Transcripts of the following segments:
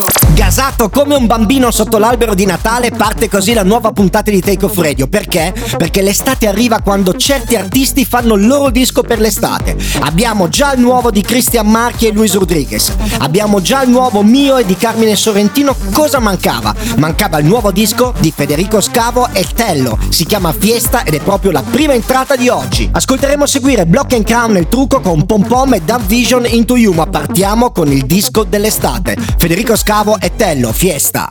Fasano. Gasato come un bambino sotto l'albero di Natale parte così la nuova puntata di Take Off Radio. Perché? Perché l'estate arriva quando certi artisti fanno il loro disco per l'estate. Abbiamo già il nuovo di Christian Marchi e Luis Rodriguez. Abbiamo già il nuovo mio e di Carmine Sorrentino. Cosa mancava? Mancava il nuovo disco di Federico Scavo e Tello. Si chiama Fiesta ed è proprio la prima entrata di oggi. Ascolteremo seguire Block and Crown nel trucco con Pom Pom e Dub Vision Into You, ma partiamo con il disco dell'estate. Federico Scavo e Tello, Fiesta.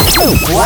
Wow!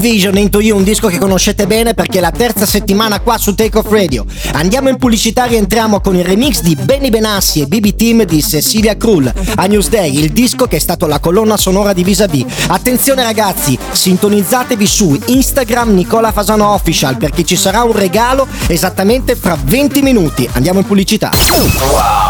Vision Into You, un disco che conoscete bene perché è la terza settimana qua su Take Off Radio. Andiamo in pubblicità e entriamo con il remix di Benny Benassi e BB Team di Cecilia Krull a Newsday, il disco che è stato la colonna sonora di Vis-a-Vis. Attenzione ragazzi, sintonizzatevi su Instagram Nicola Fasano Official perché ci sarà un regalo esattamente fra 20 minuti. Andiamo in pubblicità. Wow.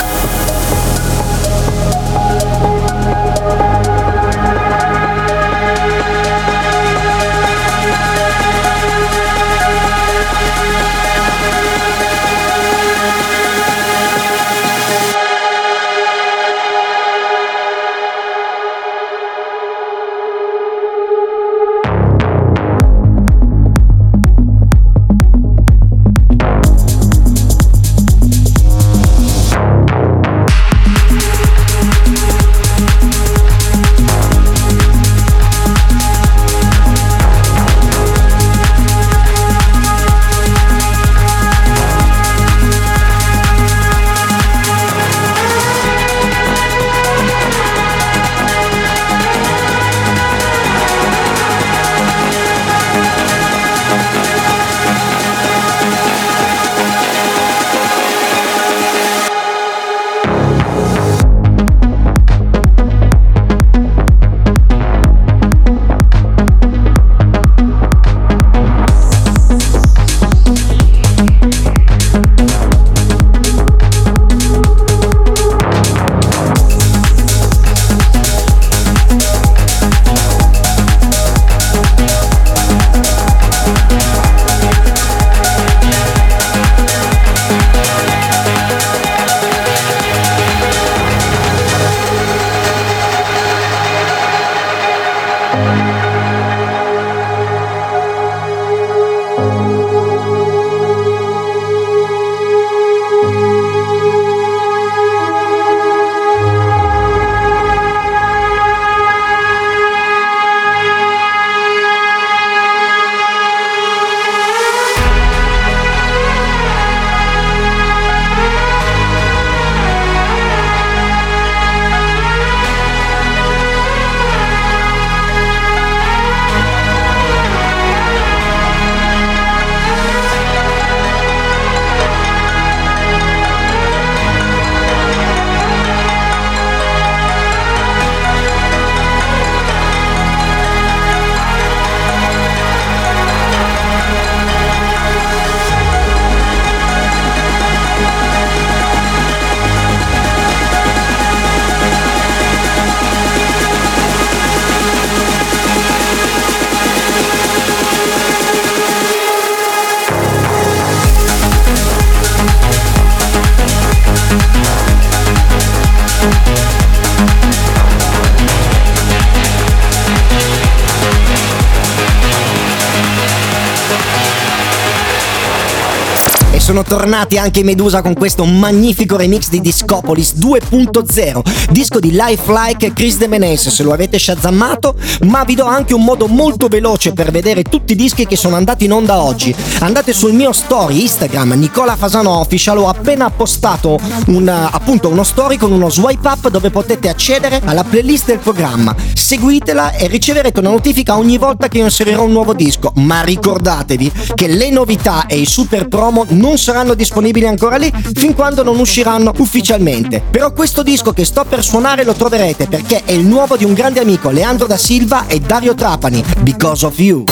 Tornati anche Medusa con questo magnifico remix di Discopolis 2.0, disco di Lifelike Chris De Menes, se lo avete shazammato, ma vi do anche un modo molto veloce per vedere tutti i dischi che sono andati in onda oggi. Andate sul mio story Instagram, Nicola Fasano Official, ho appena postato un, appunto uno story con uno swipe up dove potete accedere alla playlist del programma. Seguitela e riceverete una notifica ogni volta che io inserirò un nuovo disco, ma ricordatevi che le novità e i super promo non saranno disponibili ancora lì fin quando non usciranno ufficialmente. Però questo disco che sto per suonare lo troverete perché è il nuovo di un grande amico, Leandro da Silva e Dario Trapani, Because of You.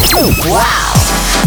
Now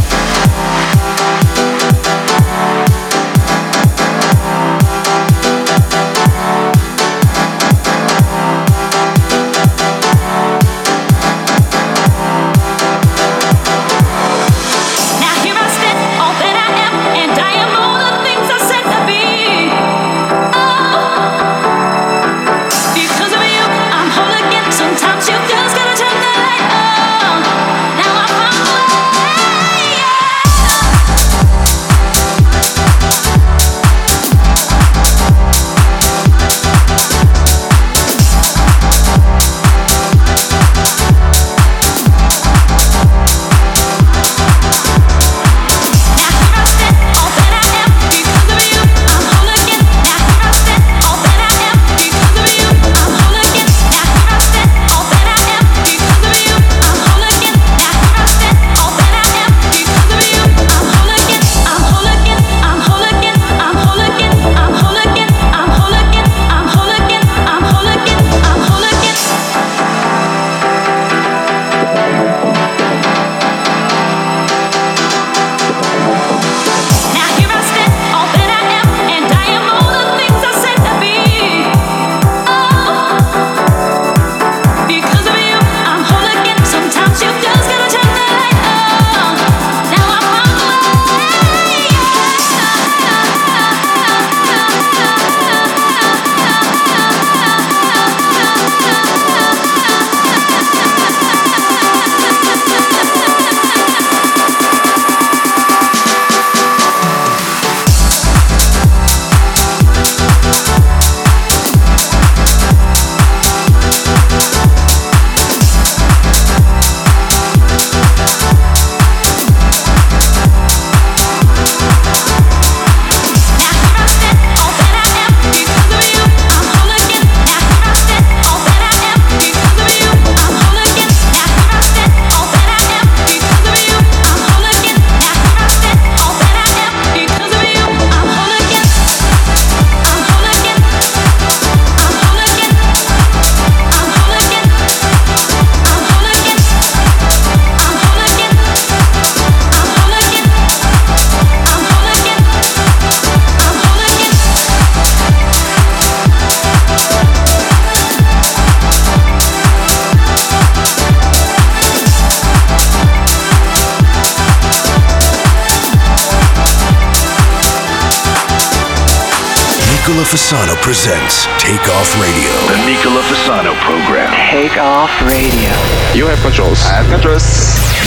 Fasano presents Take Off Radio. The Nicola Fasano program. Take off radio. You have controls. I have controls.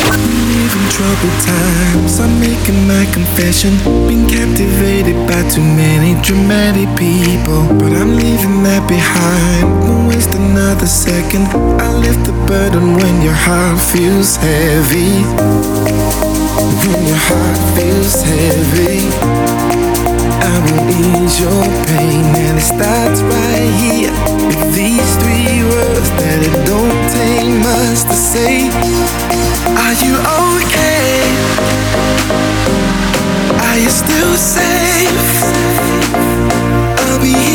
Living troubled times, I'm making my confession. Been captivated by too many dramatic people, but I'm leaving that behind. Won't waste another second. I lift the burden when your heart feels heavy. When your heart feels heavy. I will ease your pain, and it starts right here with these three words that it don't take much to say. Are you okay? Are you still safe? I'll be here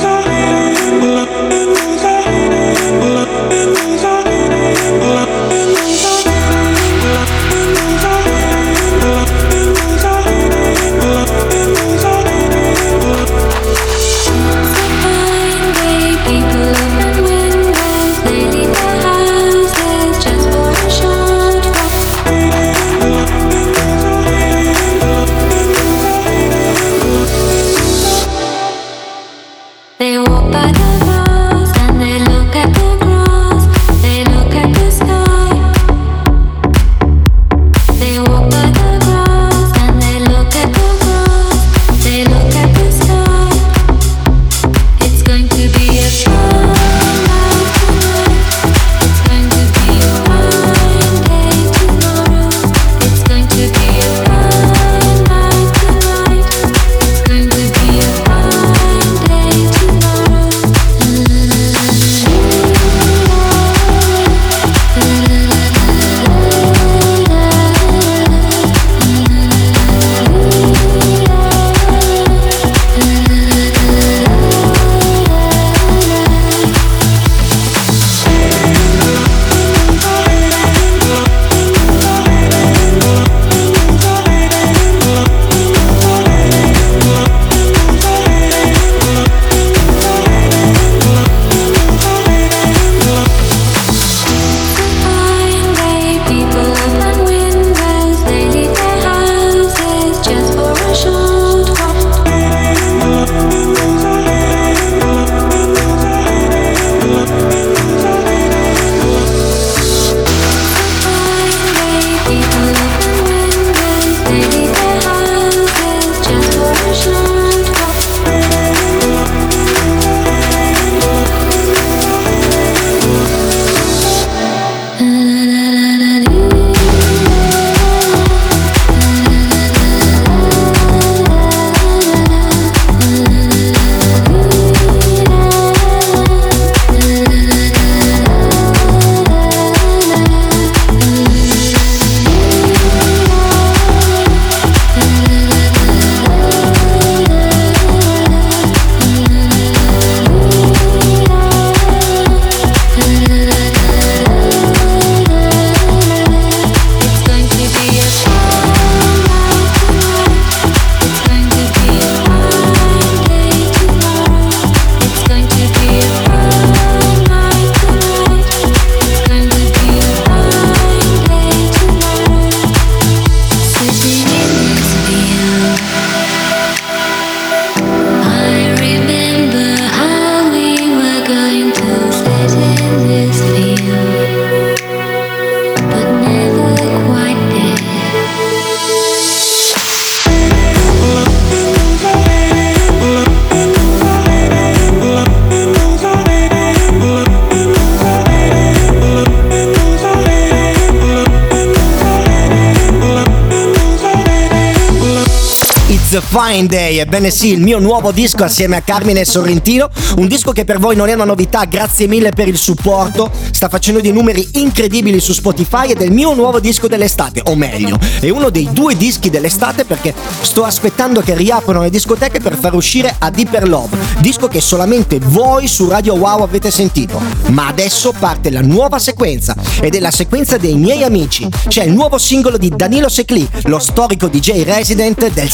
It's a Fine Day, ebbene sì, il mio nuovo disco assieme a Carmine Sorrentino, un disco che per voi non è una novità, grazie mille per il supporto, sta facendo dei numeri incredibili su Spotify ed è il mio nuovo disco dell'estate, o meglio, è uno dei due dischi dell'estate perché sto aspettando che riaprano le discoteche per far uscire A Deeper Love, disco che solamente voi su Radio Wow avete sentito, ma adesso parte la nuova sequenza ed è la sequenza dei miei amici, c'è il nuovo singolo di Danilo Secli, lo storico DJ resident del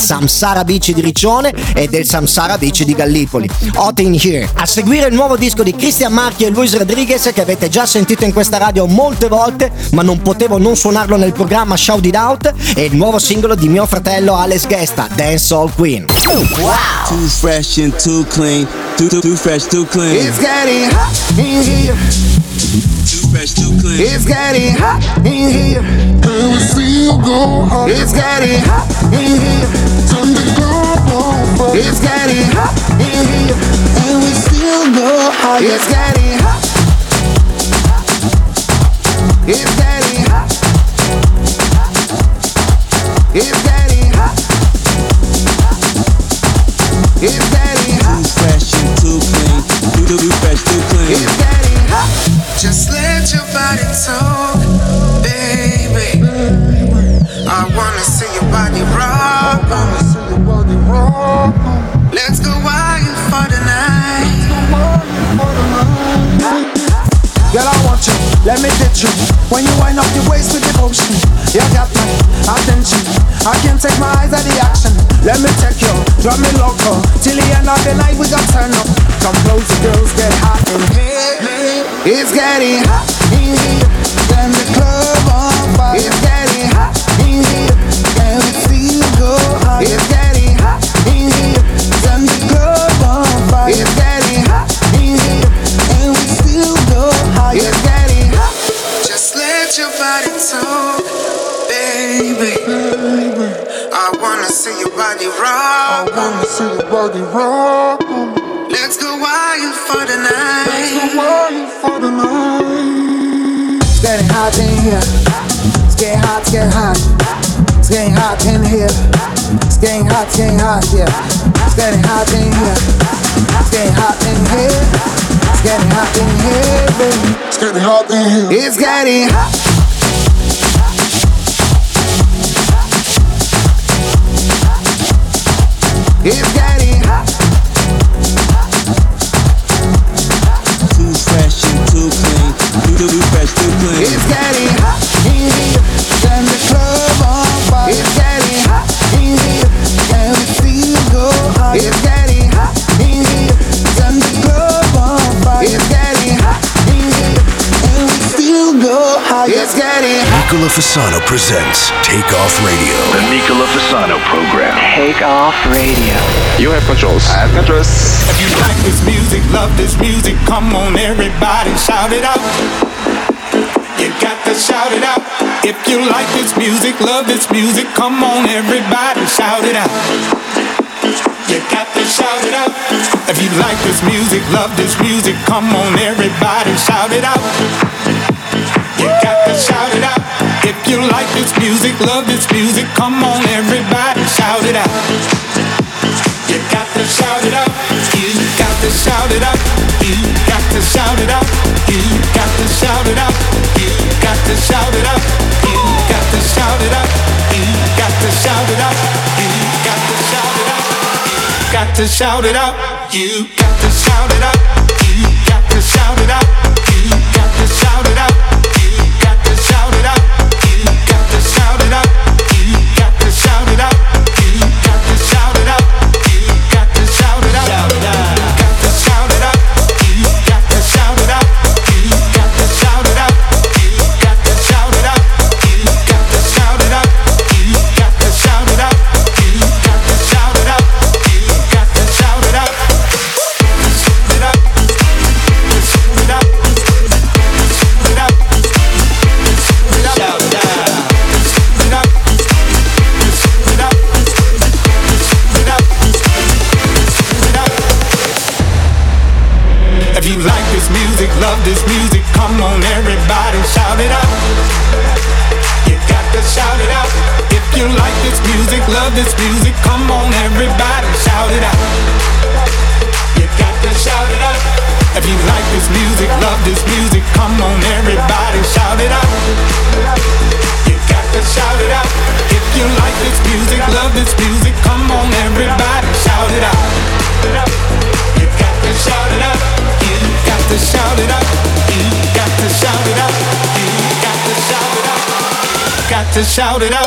Samsara Beach di Riccione e del Samsara Beach di Gallipoli. Hot in here. A seguire il nuovo disco di Cristian Marchi e Luis Rodriguez che avete già sentito in questa radio molte volte, ma non potevo non suonarlo nel programma Shout It Out e il nuovo singolo di mio fratello Alex Gesta, Dance All Queen. Wow! Too fresh and too clean. Too, too, too fresh, too clean. It's getting hot in here. Too fresh, too clean. It's getting hot in here. And we still go hard. It's getting hot in here. It's getting hot in here. And we still go hard. It's getting hot. It's getting hot. It's getting hot. It's getting hot. Too fresh and too clean. Too, too, too fresh, too clean. It's getting hot. Just let your body talk, baby. I wanna wind up your waist with devotion, you got my attention. I can't take my eyes out the action. Let me take you, drop me loco. Till the end of the night, we got turn up. Come close, the girls get hot in here. It's getting hot in here. Turn the club on fire. It's getting hot in here. Body rock. I wanna see your body rock. Let's go wild for the night. Let's go wild for the night. It's getting hot in here. It's getting hot, it's getting hot. It's getting hot in here. It's getting hot, it's getting hot, yeah. It's getting hot in here. It's getting hot in here. It's getting hot in here, baby. It's getting hot in here. It's getting hot. Too, too, too fresh, too clean. It's getting hot in here. Turn the club on fire. It's getting hot in here. And we still go hard. It's getting hot in here. Turn the club on fire. It's getting hot in here. And we still go hard. It's getting hot. Nicola Fasano presents Take Off Radio. The Nicola Fasano program. Take off radio. You have controls. I have controls. If you like this music, love this music, come on everybody, shout it out. Shout it out. If you like this music, love this music, come on everybody, shout it out. You got to shout it out. If you like this music, love this music, come on everybody, shout it out. You got to shout it out. If you like this music, love this music, come on everybody, shout it out. You got to shout it out. You got to shout it out. You got to shout it out. You shout it out. Shout it out.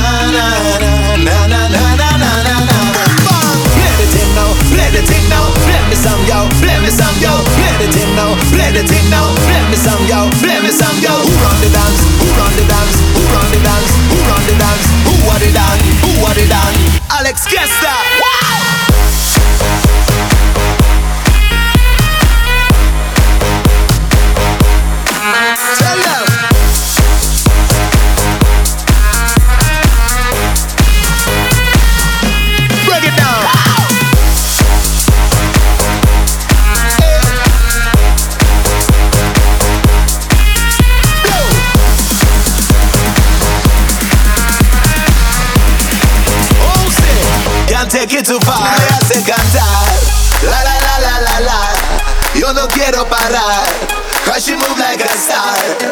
play the thing now, play me some yo, play me some yo. Who run the dance? Who run the dance? Who run the dance? Who run the dance? Who are the dance? Who are the dance? Alex Guesta. Wow! Star.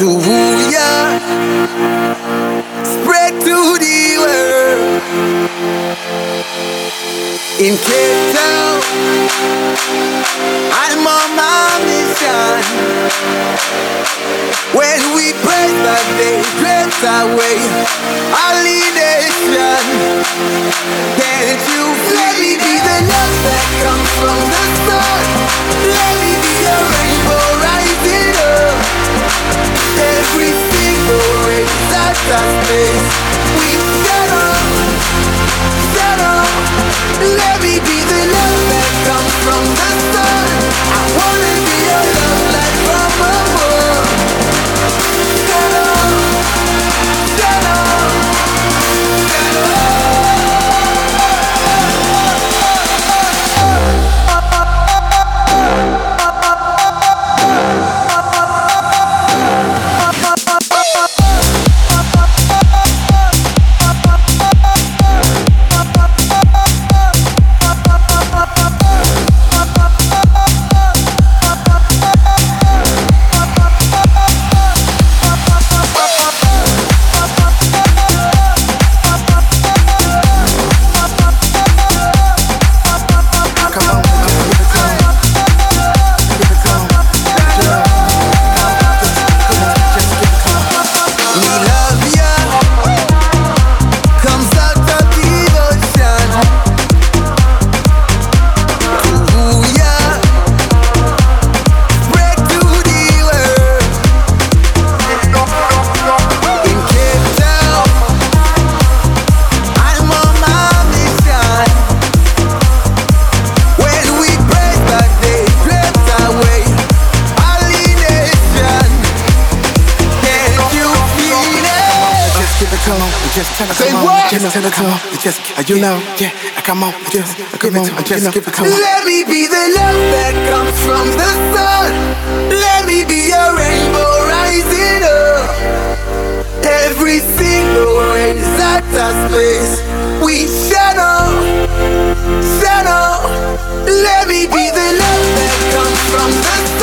To woo ya, spread to the world. In Cape Town, I'm on my mission. When we praise that they drift away our leadership. Can't you let me be the love that comes from the sun? Let me be a rainbow. Every single race that I face, we set up, set up. Let me be the love that comes from the sun. I wanna you know, yeah, come on, just, come on, just give it to. Let me be the love that comes from the sun. Let me be a rainbow rising up. Every single rain is at our space. We shadow, shadow. Let me be the love that comes from the sun.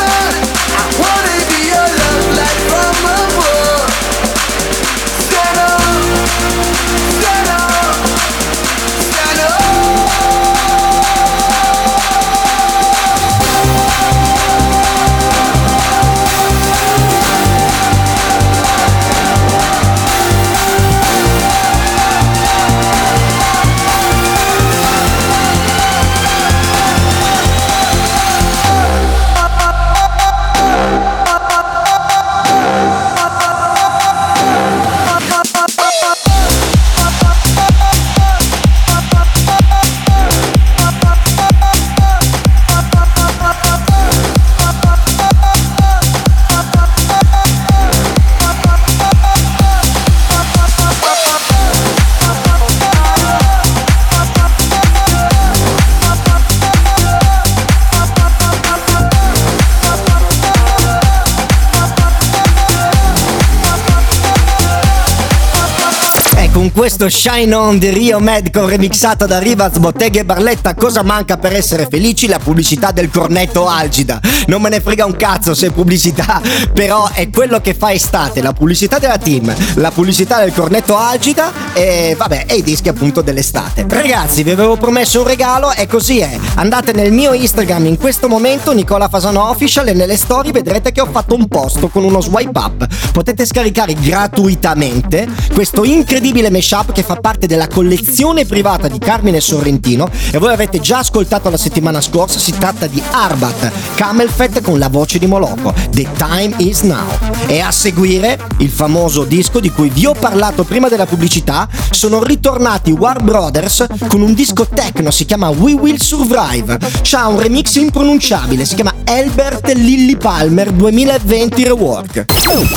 Questo Shine On di Rio Medco remixato da Rivaz Botteghe e Barletta, cosa manca per essere felici? La pubblicità del cornetto Algida. Non me ne frega un cazzo se è pubblicità, però è quello che fa estate, la pubblicità della team, la pubblicità del cornetto Algida e vabbè, e i dischi appunto dell'estate. Ragazzi, vi avevo promesso un regalo e così è. Andate nel mio Instagram in questo momento, Nicola Fasano Official, e nelle storie vedrete che ho fatto un post con uno swipe up. Potete scaricare gratuitamente questo incredibile mashup che fa parte della collezione privata di Carmine Sorrentino e voi avete già ascoltato la settimana scorsa, si tratta di Arbat Camelfett con la voce di Moloco, The Time Is Now. E a seguire il famoso disco di cui vi ho parlato prima della pubblicità, sono ritornati War Brothers con un disco techno, si chiama We Will Survive, c'ha un remix impronunciabile, si chiama Albert Lilly Palmer 2020 Rework.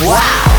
Wow!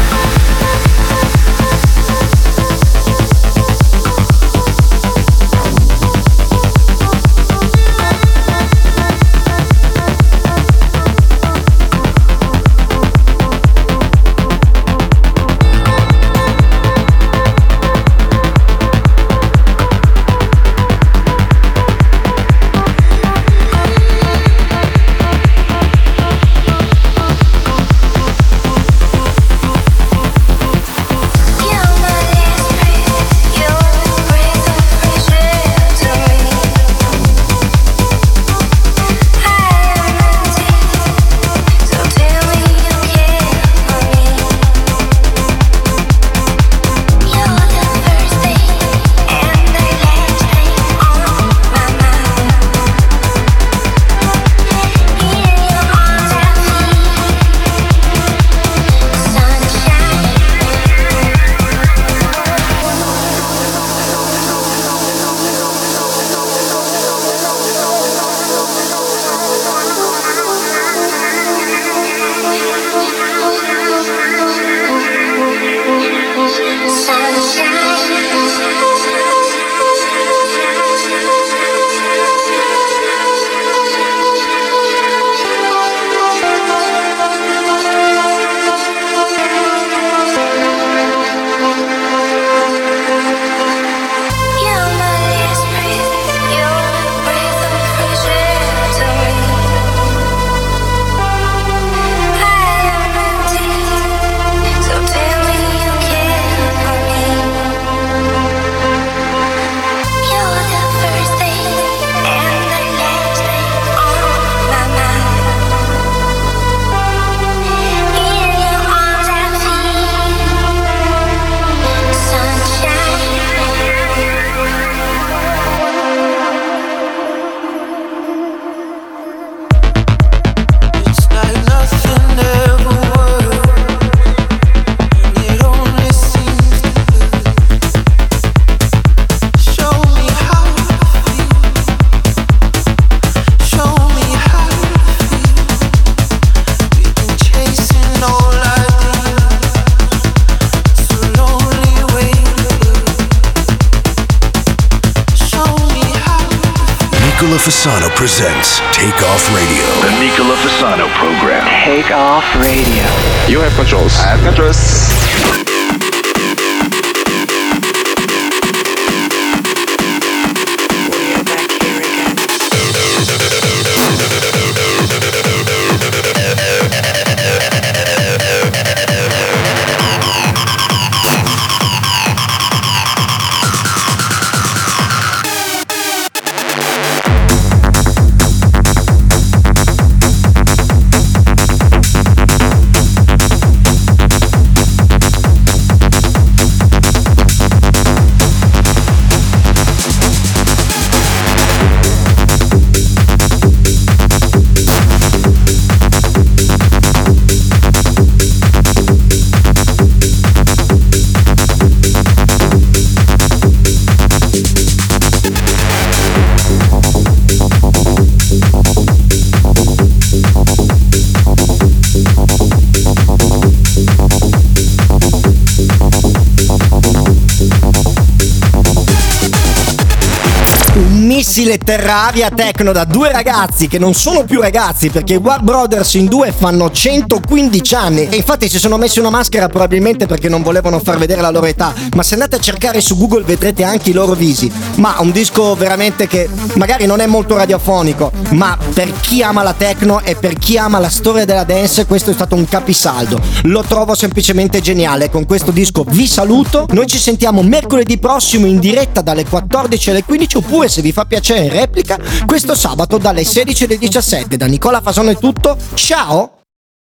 Un missile terra-aria tecno da due ragazzi che non sono più ragazzi perché War Brothers in due fanno 115 anni. E infatti si sono messi una maschera probabilmente perché non volevano far vedere la loro età. Ma se andate a cercare su Google vedrete anche i loro visi. Ma un disco veramente che magari non è molto radiofonico ma per chi ama la techno e per chi ama la storia della dance questo è stato un capisaldo. Lo trovo semplicemente geniale. Con questo disco vi saluto. Noi ci sentiamo mercoledì prossimo in diretta dalle 14 alle 15 oppure se vi fa piacere in replica questo sabato dalle 16 alle 17 da Nicola Fasano è tutto. Ciao